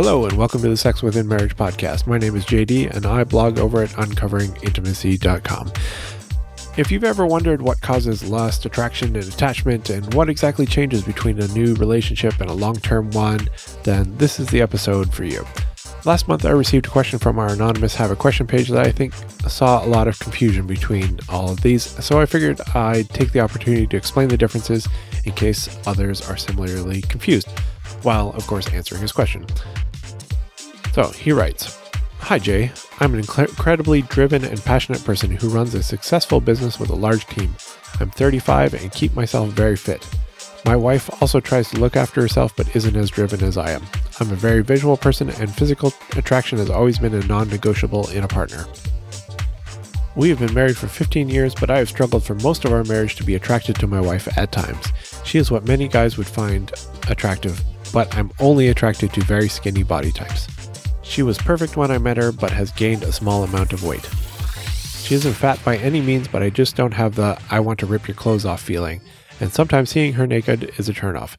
Hello, and welcome to the Sex Within Marriage podcast. My name is JD, and I blog over at uncoveringintimacy.com. If you've ever wondered what causes lust, attraction, and attachment, and what exactly changes between a new relationship and a long term one, then this is the episode for you. Last month, I received a question from our anonymous Have a Question page that I think saw a lot of confusion between all of these, so I figured I'd take the opportunity to explain the differences in case others are similarly confused, while, of course, answering his question. So he writes Hi, Jay. I'm an incredibly driven and passionate person who runs a successful business with a large team. I'm 35 and keep myself very fit. My wife also tries to look after herself but isn't as driven as I am. I'm a very visual person and physical attraction has always been a non negotiable in a partner. We have been married for 15 years, but I have struggled for most of our marriage to be attracted to my wife at times. She is what many guys would find attractive, but I'm only attracted to very skinny body types. She was perfect when I met her, but has gained a small amount of weight. She isn't fat by any means, but I just don't have the I want to rip your clothes off feeling, and sometimes seeing her naked is a turnoff.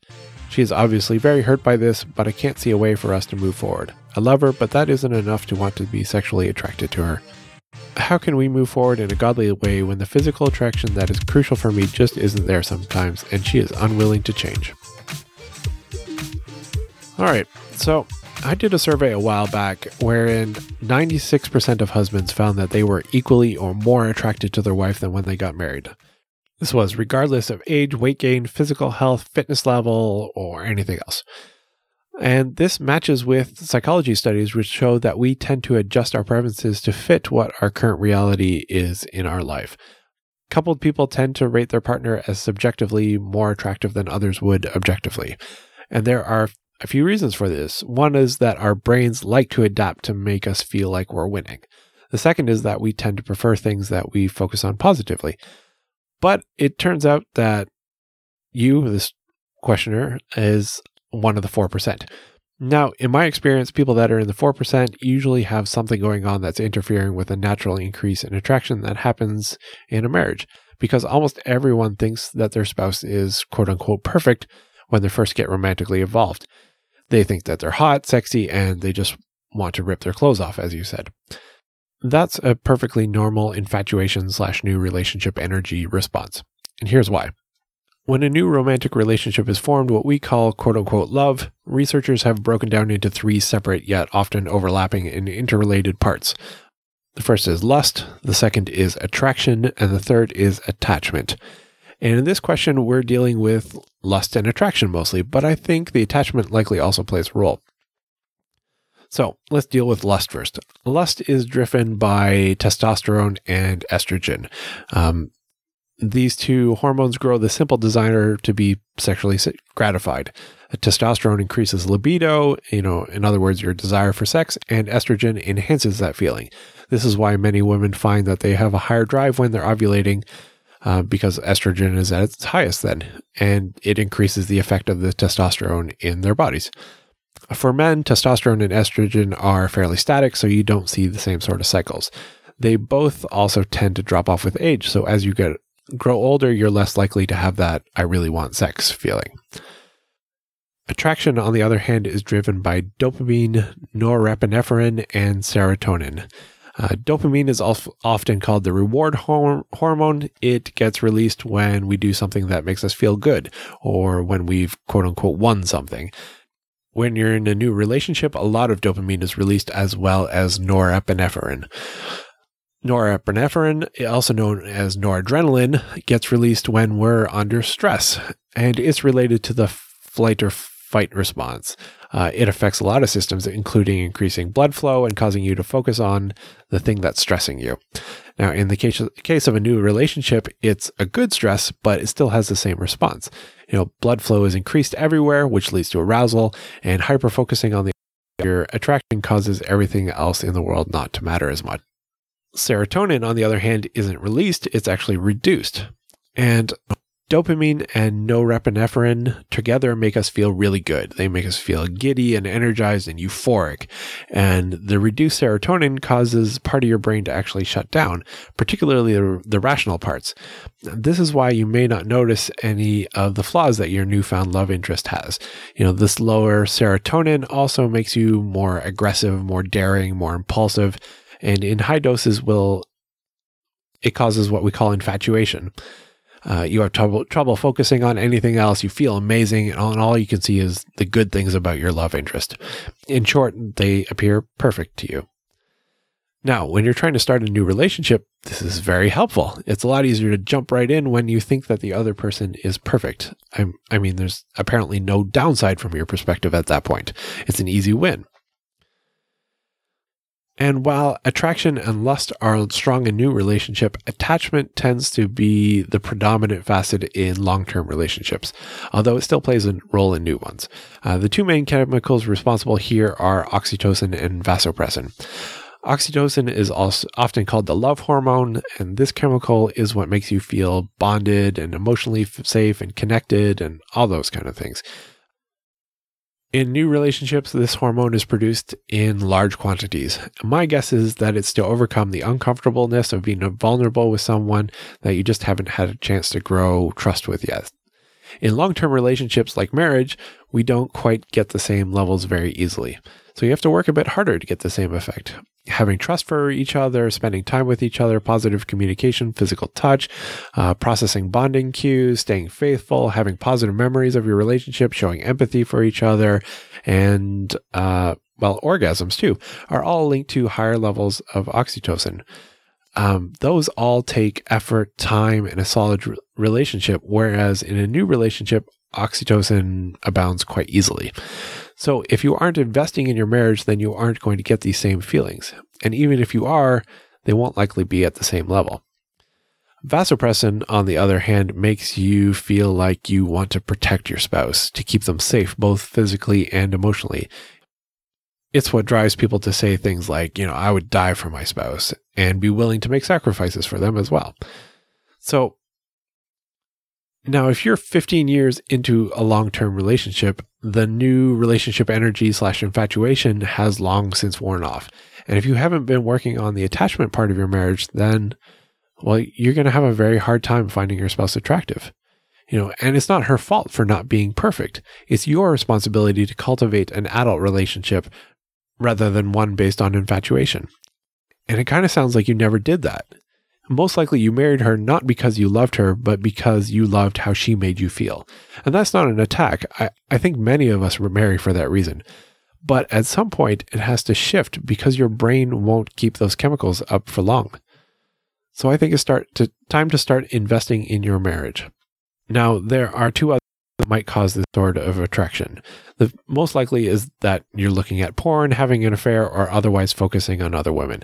She is obviously very hurt by this, but I can't see a way for us to move forward. I love her, but that isn't enough to want to be sexually attracted to her. How can we move forward in a godly way when the physical attraction that is crucial for me just isn't there sometimes, and she is unwilling to change? Alright, so I did a survey a while back wherein 96% of husbands found that they were equally or more attracted to their wife than when they got married. This was regardless of age, weight gain, physical health, fitness level, or anything else. And this matches with psychology studies, which show that we tend to adjust our preferences to fit what our current reality is in our life. Coupled people tend to rate their partner as subjectively more attractive than others would objectively. And there are a few reasons for this. One is that our brains like to adapt to make us feel like we're winning. The second is that we tend to prefer things that we focus on positively. But it turns out that you, this questioner, is one of the 4%. Now, in my experience, people that are in the 4% usually have something going on that's interfering with a natural increase in attraction that happens in a marriage because almost everyone thinks that their spouse is quote unquote perfect when they first get romantically involved. They think that they're hot, sexy, and they just want to rip their clothes off, as you said. That's a perfectly normal infatuation slash new relationship energy response. And here's why. When a new romantic relationship is formed, what we call quote unquote love, researchers have broken down into three separate yet often overlapping and interrelated parts. The first is lust, the second is attraction, and the third is attachment. And in this question, we're dealing with lust and attraction mostly, but I think the attachment likely also plays a role. So let's deal with lust first. Lust is driven by testosterone and estrogen. Um, these two hormones grow the simple desire to be sexually gratified. Testosterone increases libido, you know, in other words, your desire for sex, and estrogen enhances that feeling. This is why many women find that they have a higher drive when they're ovulating uh, because estrogen is at its highest then, and it increases the effect of the testosterone in their bodies. For men, testosterone and estrogen are fairly static, so you don't see the same sort of cycles. They both also tend to drop off with age, so as you get grow older, you're less likely to have that I really want sex feeling. Attraction, on the other hand, is driven by dopamine, norepinephrine, and serotonin. Uh, dopamine is often called the reward hormone. It gets released when we do something that makes us feel good or when we've quote unquote won something. When you're in a new relationship, a lot of dopamine is released as well as norepinephrine. Norepinephrine, also known as noradrenaline, gets released when we're under stress, and it's related to the flight or fight response. Uh, it affects a lot of systems, including increasing blood flow and causing you to focus on the thing that's stressing you. Now, in the case of, case of a new relationship, it's a good stress, but it still has the same response. You know, blood flow is increased everywhere, which leads to arousal, and hyper focusing on the your attraction causes everything else in the world not to matter as much. Serotonin, on the other hand, isn't released, it's actually reduced. And Dopamine and norepinephrine together make us feel really good. They make us feel giddy and energized and euphoric. And the reduced serotonin causes part of your brain to actually shut down, particularly the, rational parts. This is why you may not notice any of the flaws that your newfound love interest has. You know, this lower serotonin also makes you more aggressive, more daring, more impulsive, and in high doses will it causes what we call infatuation. Uh, you have trouble trouble focusing on anything else. You feel amazing, and all, and all you can see is the good things about your love interest. In short, they appear perfect to you. Now, when you're trying to start a new relationship, this is very helpful. It's a lot easier to jump right in when you think that the other person is perfect. I'm, I mean, there's apparently no downside from your perspective at that point. It's an easy win. And while attraction and lust are strong in new relationship, attachment tends to be the predominant facet in long-term relationships, although it still plays a role in new ones. Uh, the two main chemicals responsible here are oxytocin and vasopressin. Oxytocin is also often called the love hormone, and this chemical is what makes you feel bonded and emotionally safe and connected and all those kind of things. In new relationships, this hormone is produced in large quantities. My guess is that it's to overcome the uncomfortableness of being vulnerable with someone that you just haven't had a chance to grow trust with yet. In long term relationships like marriage, we don't quite get the same levels very easily. So you have to work a bit harder to get the same effect having trust for each other, spending time with each other, positive communication, physical touch, uh, processing bonding cues, staying faithful, having positive memories of your relationship, showing empathy for each other, and, uh, well, orgasms too, are all linked to higher levels of oxytocin. Um, those all take effort, time, and a solid re- relationship, whereas in a new relationship, oxytocin abounds quite easily. So if you aren't investing in your marriage, then you aren't going to get these same feelings. And even if you are, they won't likely be at the same level. Vasopressin, on the other hand, makes you feel like you want to protect your spouse, to keep them safe, both physically and emotionally. It's what drives people to say things like, you know, I would die for my spouse and be willing to make sacrifices for them as well. So now, if you're 15 years into a long term relationship, the new relationship energy slash infatuation has long since worn off. And if you haven't been working on the attachment part of your marriage, then, well, you're going to have a very hard time finding your spouse attractive. You know, and it's not her fault for not being perfect. It's your responsibility to cultivate an adult relationship rather than one based on infatuation. And it kind of sounds like you never did that most likely you married her not because you loved her, but because you loved how she made you feel. And that's not an attack. I, I think many of us were married for that reason. But at some point, it has to shift because your brain won't keep those chemicals up for long. So I think it's start to, time to start investing in your marriage. Now, there are two other that might cause this sort of attraction. The most likely is that you're looking at porn, having an affair, or otherwise focusing on other women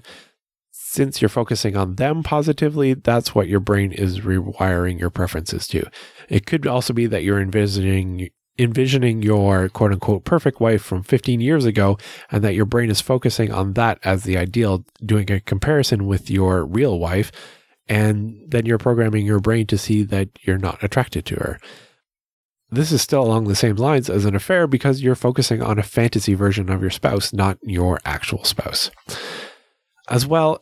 since you're focusing on them positively, that's what your brain is rewiring your preferences to. It could also be that you're envisioning envisioning your quote unquote perfect wife from 15 years ago and that your brain is focusing on that as the ideal, doing a comparison with your real wife. And then you're programming your brain to see that you're not attracted to her. This is still along the same lines as an affair because you're focusing on a fantasy version of your spouse, not your actual spouse. As well,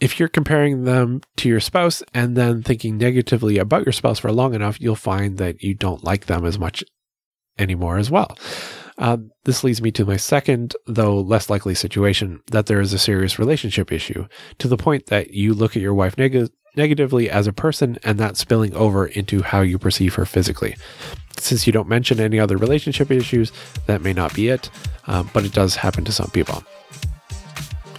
if you're comparing them to your spouse and then thinking negatively about your spouse for long enough, you'll find that you don't like them as much anymore as well. Uh, this leads me to my second, though less likely situation that there is a serious relationship issue to the point that you look at your wife neg- negatively as a person and that spilling over into how you perceive her physically. Since you don't mention any other relationship issues, that may not be it, uh, but it does happen to some people.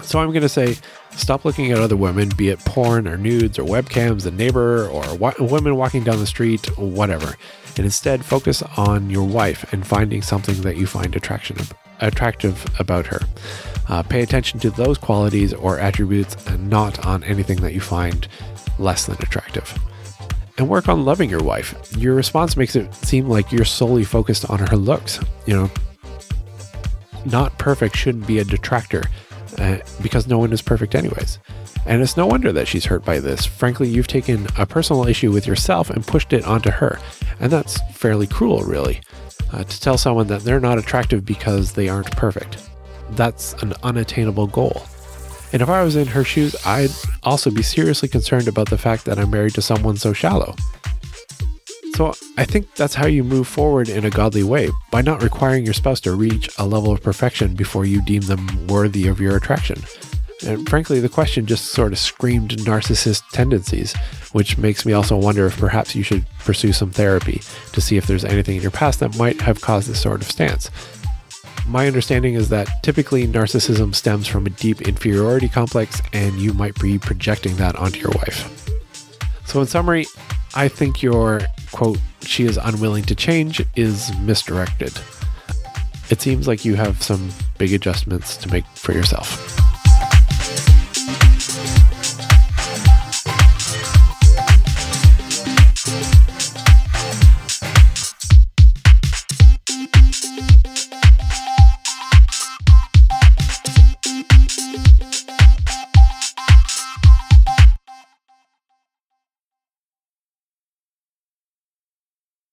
So I'm going to say Stop looking at other women, be it porn or nudes or webcams, the neighbor or wa- women walking down the street, whatever, and instead focus on your wife and finding something that you find attraction attractive about her. Uh, pay attention to those qualities or attributes and not on anything that you find less than attractive. And work on loving your wife. Your response makes it seem like you're solely focused on her looks. You know, not perfect shouldn't be a detractor uh, because no one is perfect, anyways. And it's no wonder that she's hurt by this. Frankly, you've taken a personal issue with yourself and pushed it onto her. And that's fairly cruel, really, uh, to tell someone that they're not attractive because they aren't perfect. That's an unattainable goal. And if I was in her shoes, I'd also be seriously concerned about the fact that I'm married to someone so shallow. So I think that's how you move forward in a godly way by not requiring your spouse to reach a level of perfection before you deem them worthy of your attraction. And frankly, the question just sort of screamed narcissist tendencies, which makes me also wonder if perhaps you should pursue some therapy to see if there's anything in your past that might have caused this sort of stance. My understanding is that typically narcissism stems from a deep inferiority complex, and you might be projecting that onto your wife. So, in summary, I think your quote, she is unwilling to change, is misdirected. It seems like you have some big adjustments to make for yourself.